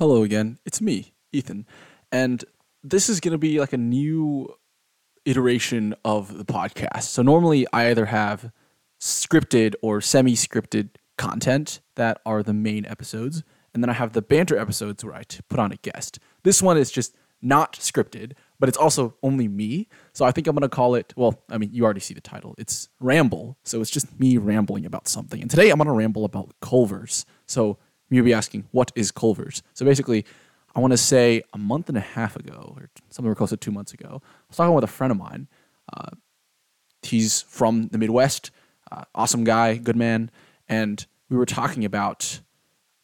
Hello again. It's me, Ethan. And this is going to be like a new iteration of the podcast. So normally I either have scripted or semi-scripted content that are the main episodes, and then I have the banter episodes where I put on a guest. This one is just not scripted, but it's also only me. So I think I'm going to call it, well, I mean, you already see the title. It's Ramble. So it's just me rambling about something. And today I'm going to ramble about Culver's. So you'll be asking, what is Culver's? So basically, I want to say a month and a half ago, or somewhere close to two months ago, I was talking with a friend of mine. Uh, he's from the Midwest, uh, awesome guy, good man, and we were talking about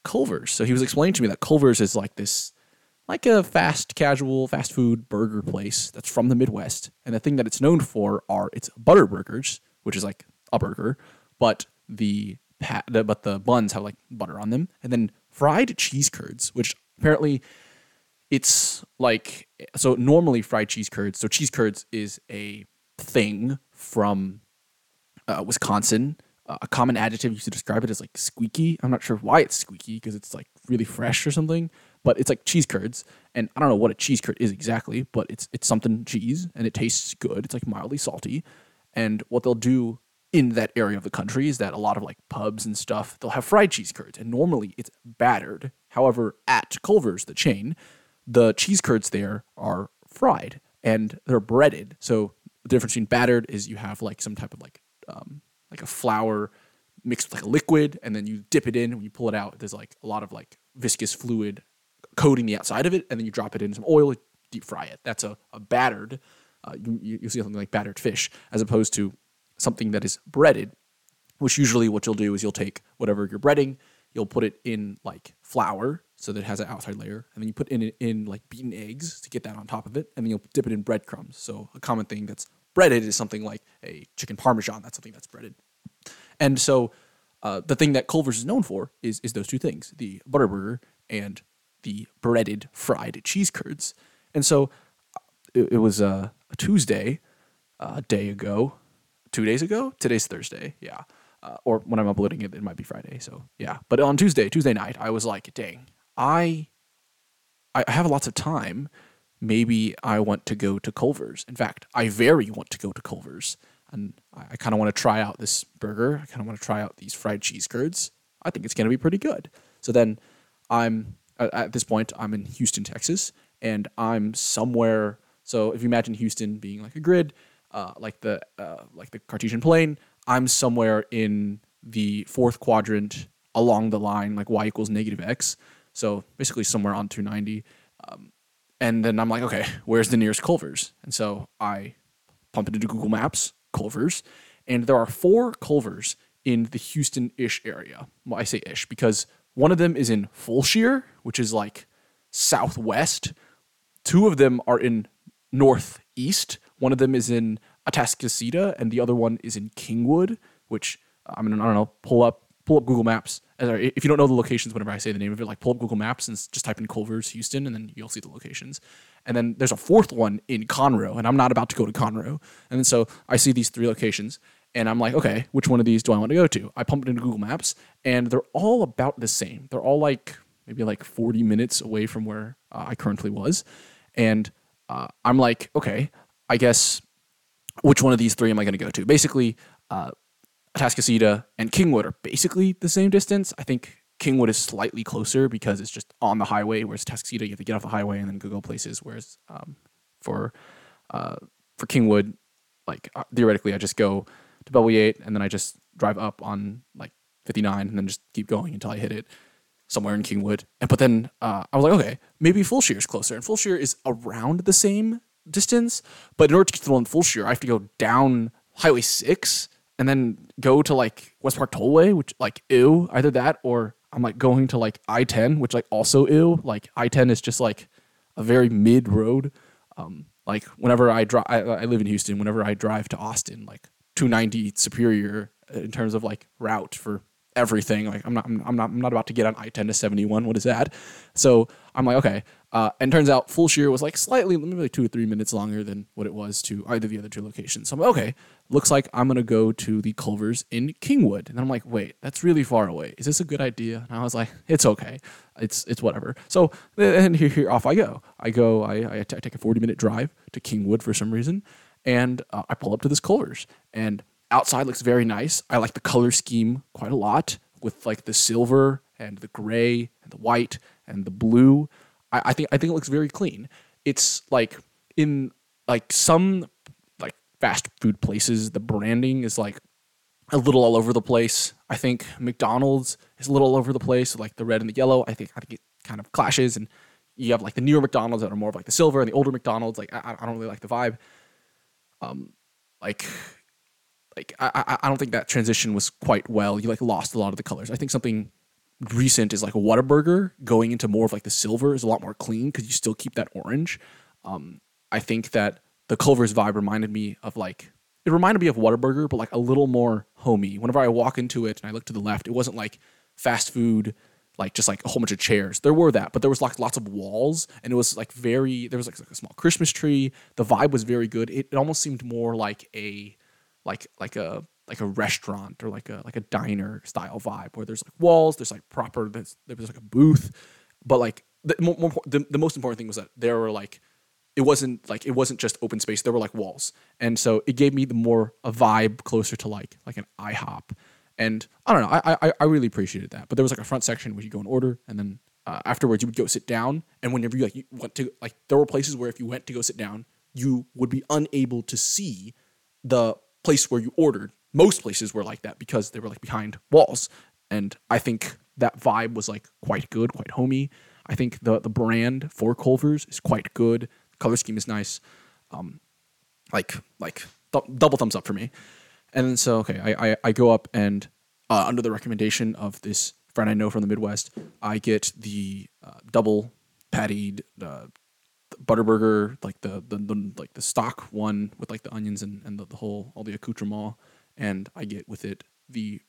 Culver's. So he was explaining to me that Culver's is like this, like a fast, casual, fast food burger place that's from the Midwest, and the thing that it's known for are its butter burgers, which is like a burger, but the, the but the buns have like butter on them, and then fried cheese curds, which apparently it's like so normally fried cheese curds. So cheese curds is a thing from uh, Wisconsin. Uh, a common adjective used to describe it is like squeaky. I'm not sure why it's squeaky because it's like really fresh or something, but it's like cheese curds. And I don't know what a cheese curd is exactly, but it's it's something cheese and it tastes good. It's like mildly salty. And what they'll do in that area of the country is that a lot of like pubs and stuff they'll have fried cheese curds, and normally it's battered. However, at Culver's, the chain, the cheese curds there are fried and they're breaded. So the difference between battered is you have like some type of like um, like a flour mixed with like a liquid, and then you dip it in. When you pull it out, there's like a lot of like viscous fluid coating the outside of it, and then you drop it in some oil, deep fry it. That's a, a battered. Uh, you you see something like battered fish, as opposed to something that is breaded, which usually what you'll do is you'll take whatever you're breading, you'll put it in like flour so that it has an outside layer, and then you put in in like beaten eggs to get that on top of it, and then you'll dip it in breadcrumbs. So a common thing that's breaded is something like a chicken parmesan. That's something that's breaded. And so uh, the thing that Culver's is known for is is those two things: the butterburger and the breaded fried cheese curds. And so uh, it, it was uh, a Tuesday, uh, a day ago, two days ago. Today's Thursday, yeah. Uh, or when I'm uploading it, it might be Friday. So yeah. But on Tuesday, Tuesday night, I was like, dang, I I have lots of time. Maybe I want to go to Culver's. In fact, I very want to go to Culver's. And I, I kind of want to try out this burger. I kind of want to try out these fried cheese curds. I think it's going to be pretty good. So then I'm, at this point, I'm in Houston, Texas, and I'm somewhere. So if you imagine Houston being like a grid, uh, like the uh, like the Cartesian plane, I'm somewhere in the fourth quadrant along the line, like y equals negative x. So basically somewhere on 290. Um, and then I'm like, okay, where's the nearest Culver's? And so I pump it into Google Maps, Culver's, and there are four Culver's in the Houston ish area. Well, I say ish because one of them is in Fulshear, which is like southwest. Two of them are in northeast. One of them is in Atascocita, and the other one is in Kingwood, which I'm gonna I don't know pull up pull up Google Maps. If you don't know the locations, whenever I say the name of it, like pull up Google Maps and just type in Culver's Houston, and then you'll see the locations. And then there's a fourth one in Conroe, and I'm not about to go to Conroe. And so I see these three locations, and I'm like, okay, which one of these do I want to go to? I pump it into Google Maps, and they're all about the same. They're all like maybe like 40 minutes away from where uh, I currently was, and uh, I'm like, okay, I guess which one of these three am I going to go to? Basically, uh, Atascocita and Kingwood are basically the same distance. I think Kingwood is slightly closer because it's just on the highway, whereas Atascocita you have to get off the highway and then go places. Whereas um, for uh, for Kingwood, like uh, theoretically, I just go to Beltway 8 and then I just drive up on like 59 and then just keep going until I hit it somewhere in Kingwood. And but then uh, I was like, okay, maybe Fulshear is closer, and Fulshear is around the same distance. But in order to get to the one in Fulshear, I have to go down Highway 6 and then go to like West Park Tollway, which like ew, either that or I'm like going to like I 10, which like also ew. Like I 10 is just like a very mid road. Um, like whenever I drive, I, I live in Houston. Whenever I drive to Austin, like 290 superior in terms of like route for everything. Like I'm not, I'm, not, I'm not about to get on I 10 to 71. What is that? So I'm like, okay, Uh, and turns out Fulshear was like slightly, maybe like two or three minutes longer than what it was to either of the other two locations. So I'm like, okay, looks like I'm gonna go to the Culver's in Kingwood. And I'm like, wait, that's really far away. Is this a good idea? And I was like, it's okay, it's it's whatever. So and here, here off I go. I go. I, I, take a 40 minute drive to Kingwood for some reason, and uh, I pull up to this Culver's. And outside looks very nice. I like the color scheme quite a lot with like the silver and the gray and the white and the blue. I, I think I think it looks very clean. It's like in like some like fast food places, the branding is like a little all over the place. I think McDonald's is a little all over the place, like the red and the yellow. I think I think it kind of clashes, and you have like the newer McDonald's that are more of like the silver, and the older McDonald's like I, I don't really like the vibe. Um, like like I I don't think that transition was quite well. You like lost a lot of the colors. I think something recent is like a Whataburger going into more of like the silver is a lot more clean because you still keep that orange. Um, I think that the Culver's vibe reminded me of like it reminded me of Whataburger, but like a little more homey. Whenever I walk into it and I look to the left, it wasn't like fast food, like just like a whole bunch of chairs. There were that, but there was like lots of walls, and it was like very. There was like, a small Christmas tree. The vibe was very good. It, it almost seemed more like a, like like a like a restaurant or like a like a diner style vibe where there's like walls, there's like proper there's there's like a booth, but like the, more, the, the most important thing was that there were like it wasn't like it wasn't just open space there were like walls. And so it gave me the more a vibe closer to like like an ihop. And i don't know i i, I really appreciated that. But there was like a front section where you go in order and then uh, afterwards you would go sit down. And whenever you like you went to like there were places where if you went to go sit down you would be unable to see the place where you ordered most places were like that because they were like behind walls. And I think that vibe was like quite good, quite homey. I think the the brand for Culver's is quite good. The color scheme is nice. Um, like like th- double thumbs up for me. And so okay, I I, I go up and uh, under the recommendation of this friend I know from the Midwest, I get the uh, double pattied uh, butterburger, like the, the, the like the stock one with like the onions and, and the, the whole all the accoutrement and I get with it the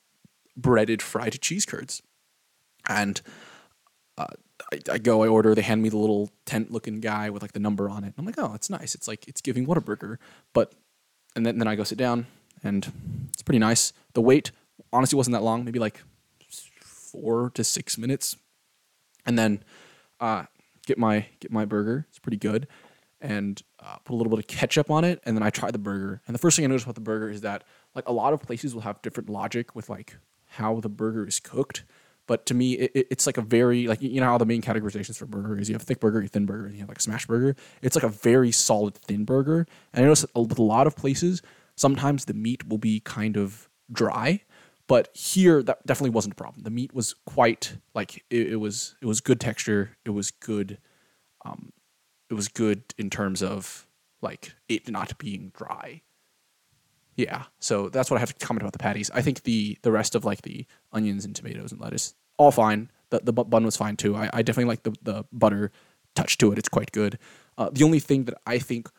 breaded fried cheese curds. And uh, I, I, go, I order, they hand me the little tent looking guy with like the number on it. And I'm like, oh, it's nice. It's like, it's giving Whataburger. But, and then, then I go sit down and it's pretty nice. The wait honestly wasn't that long, maybe like four to six minutes. And then uh, get my get my burger. It's pretty good. And uh, put a little bit of ketchup on it. And then I try the burger. And the first thing I noticed about the burger is that like a lot of places will have different logic with like how the burger is cooked. But to me, it, it's like a very like you know how the main categorizations for burger is you have thick burger, thin burger, and you have like smash burger. It's like a very solid thin burger. And I notice with a lot of places, sometimes the meat will be kind of dry, but here that definitely wasn't a problem. The meat was quite like it, it was it was good texture. It was good. Um, it was good in terms of like it not being dry. Yeah, so that's what I have to comment about the patties. I think the the rest of like the onions and tomatoes and lettuce all fine. The the bun was fine too. I, I definitely like the the butter touch to it. It's quite good. Uh, the only thing that I think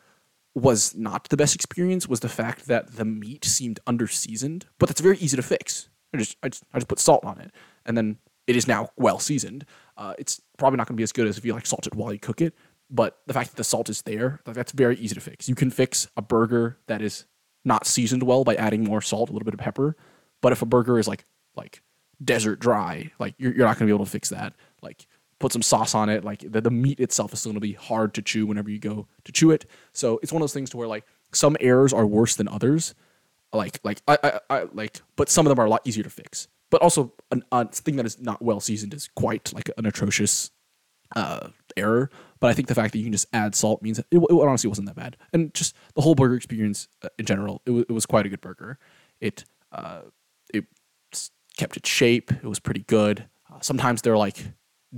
was not the best experience was the fact that the meat seemed under seasoned, but that's very easy to fix. I just I just, I just put salt on it, and then it is now well seasoned. Uh, it's probably not going to be as good as if you like salt it while you cook it, but the fact that the salt is there, like, that's very easy to fix. You can fix a burger that is not seasoned well by adding more salt, a little bit of pepper. But if a burger is like like desert dry, like you're, you're not gonna be able to fix that. Like put some sauce on it. Like the, the meat itself is still gonna be hard to chew whenever you go to chew it. So it's one of those things to where like some errors are worse than others. Like like I, I, I like, but some of them are a lot easier to fix. But also an, a thing that is not well seasoned is quite like an atrocious uh, error. But I think the fact that you can just add salt means it, it, honestly wasn't that bad. And just the whole burger experience uh, in general, it, w- it was quite a good burger. It uh, it kept its shape. It was pretty good. Uh, sometimes they're like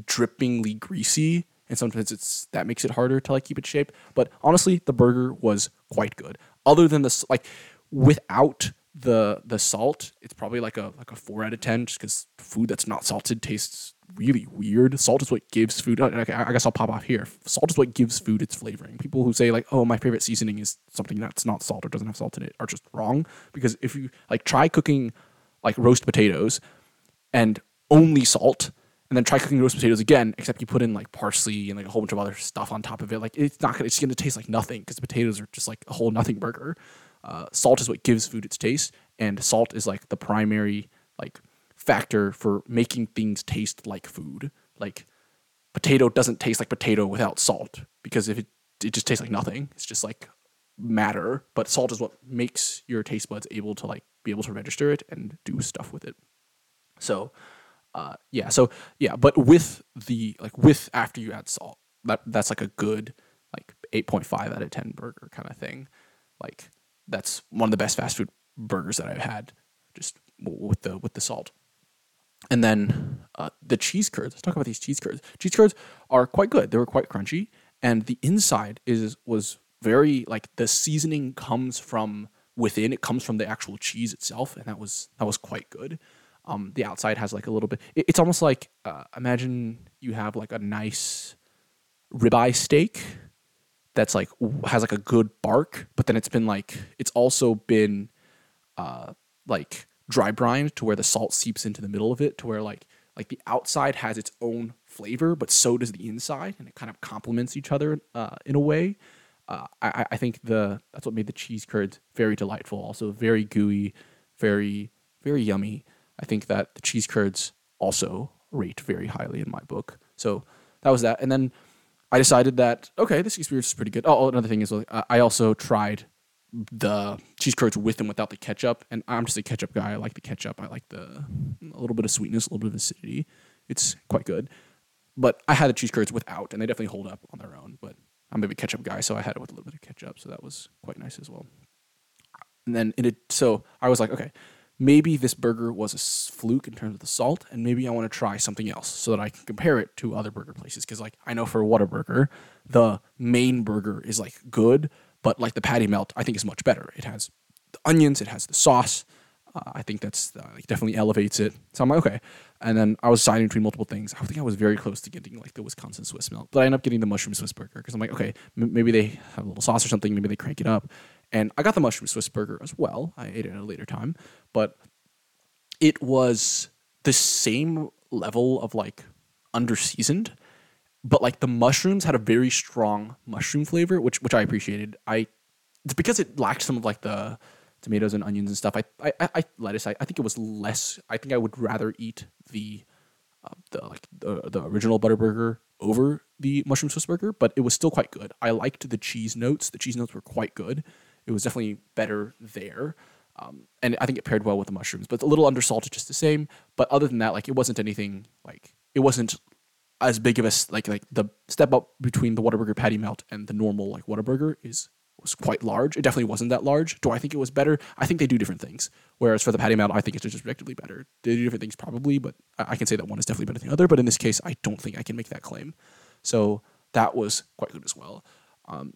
drippingly greasy, and sometimes it's that makes it harder to like keep its shape. But honestly, the burger was quite good. Other than this, like without the the salt, it's probably like a like a four out of ten, just because food that's not salted tastes really weird. Salt is what gives food. I guess I'll pop off here. Salt is what gives food its flavoring. People who say like, "Oh, my favorite seasoning is something that's not salt or doesn't have salt in it," are just wrong. Because if you like try cooking like roast potatoes and only salt, and then try cooking roast potatoes again, except you put in like parsley and like a whole bunch of other stuff on top of it. Like it's not gonna, it's gonna taste like nothing because the potatoes are just like a whole nothing burger. Uh, salt is what gives food its taste, and salt is like the primary like factor for making things taste like food. Like potato doesn't taste like potato without salt because if it it just tastes like nothing. It's just like matter, but salt is what makes your taste buds able to like be able to register it and do stuff with it. So uh, yeah, so yeah, but with the like with after you add salt, that that's like a good like eight point five out of ten burger kind of thing. Like that's one of the best fast food burgers that I've had, just with the with the salt. And then uh, the cheese curds. Let's talk about these cheese curds. Cheese curds are quite good. They were quite crunchy, and the inside is was very like the seasoning comes from within. It comes from the actual cheese itself, and that was that was quite good. Um, the outside has like a little bit. It, it's almost like uh, imagine you have like a nice ribeye steak that's like has like a good bark, but then it's been like it's also been uh, like dry brined to where the salt seeps into the middle of it to where like like the outside has its own flavor, but so does the inside, and it kind of complements each other uh, in a way. Uh, I, I think the that's what made the cheese curds very delightful. Also very gooey, very very yummy. I think that the cheese curds also rate very highly in my book. So that was that. And then I decided that okay, this experience is pretty good. Oh, another thing is I also tried the cheese curds with and without the ketchup. And I'm just a ketchup guy. I like the ketchup. I like the a little bit of sweetness, a little bit of acidity. It's quite good. But I had the cheese curds without, and they definitely hold up on their own. But I'm a big ketchup guy, so I had it with a little bit of ketchup, so that was quite nice as well. And then it, so I was like, okay, maybe this burger was a fluke in terms of the salt, and maybe I want to try something else so that I can compare it to other burger places. Because like I know for Whataburger, the main burger is like good, but like the patty melt, I think is much better. It has the onions, it has the sauce. Uh, I think that's uh, like definitely elevates it. So I'm like, okay. And then I was deciding between multiple things. I think I was very close to getting like the Wisconsin Swiss melt, but I ended up getting the mushroom Swiss burger because I'm like, okay, m- maybe they have a little sauce or something. Maybe they crank it up. And I got the mushroom Swiss burger as well. I ate it at a later time, but it was the same level of like under seasoned, but like the mushrooms had a very strong mushroom flavor, which which I appreciated. I it's because it lacked some of like the tomatoes and onions and stuff. I I, I lettuce. I, I think it was less. I think I would rather eat the uh, the like the the original butter burger over the mushroom Swiss burger, but it was still quite good. I liked the cheese notes. The cheese notes were quite good it was definitely better there. Um, and I think it paired well with the mushrooms, but a little undersalted just the same. But other than that, like it wasn't anything like it wasn't as big of a like like the step up between the Whataburger patty melt and the normal like Whataburger is was quite large. It definitely wasn't that large. Do I think it was better? I think they do different things. Whereas for the patty melt, I think it's just objectively better. They do different things probably, but I can say that one is definitely better than the other. But in this case, I don't think I can make that claim. So that was quite good as well. Um,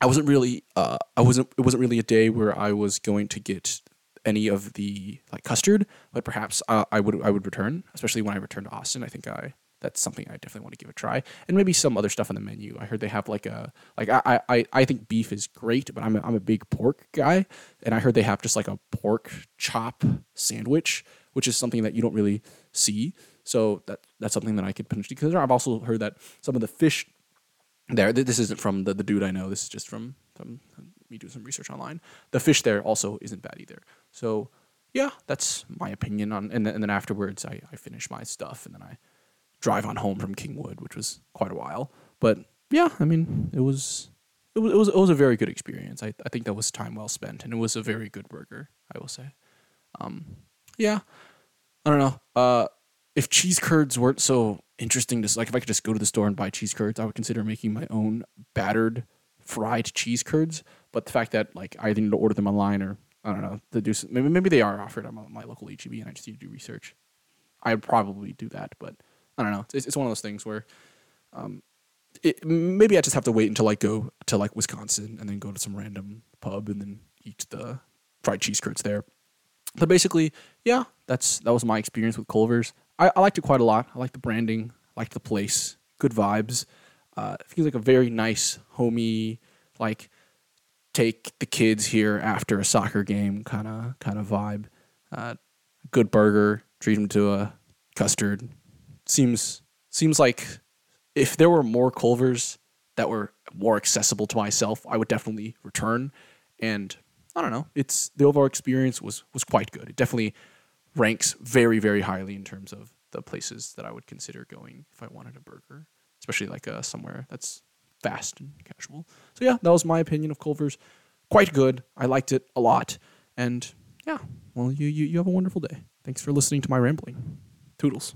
I wasn't really uh, I wasn't it wasn't really a day where I was going to get any of the like custard, but perhaps uh, I would I would return, especially when I return to Austin. I think I that's something I definitely want to give a try, and maybe some other stuff on the menu. I heard they have like a like I I, I think beef is great, but I'm a, I'm a big pork guy, and I heard they have just like a pork chop sandwich, which is something that you don't really see. So that that's something that I could potentially consider. I've also heard that some of the fish there. This isn't from the, the dude I know. This is just from, from me doing some research online. The fish there also isn't bad either. So yeah, that's my opinion on. And then, and then afterwards, I, I finish my stuff and then I drive on home from Kingwood, which was quite a while. But yeah, I mean, it was it was it was, it was a very good experience. I I think that was time well spent, and it was a very good burger. I will say. Um, yeah, I don't know. Uh, if cheese curds weren't so interesting to like if I could just go to the store and buy cheese curds, I would consider making my own battered fried cheese curds. But the fact that like I either need to order them online or I don't know, to do some, maybe maybe they are offered on my local HEB and I just need to do research. I would probably do that, but I don't know. It's, it's one of those things where um, it, maybe I just have to wait until I go to like Wisconsin and then go to some random pub and then eat the fried cheese curds there. But basically, yeah, that's that was my experience with Culver's. I, I liked it quite a lot. I liked the branding, liked the place, good vibes. Uh, it feels like a very nice, homey, like take the kids here after a soccer game kind of kind of vibe. Uh, good burger, treat them to a custard, seems seems like if there were more Culvers that were more accessible to myself, I would definitely return. And I don't know, it's the overall experience was was quite good. It definitely ranks very very highly in terms of the places that I would consider going if I wanted a burger, especially like uh, somewhere that's fast and casual. So yeah, that was my opinion of Culver's. Quite good. I liked it a lot. And yeah, well, you you, you have a wonderful day. Thanks for listening to my rambling. Toodles.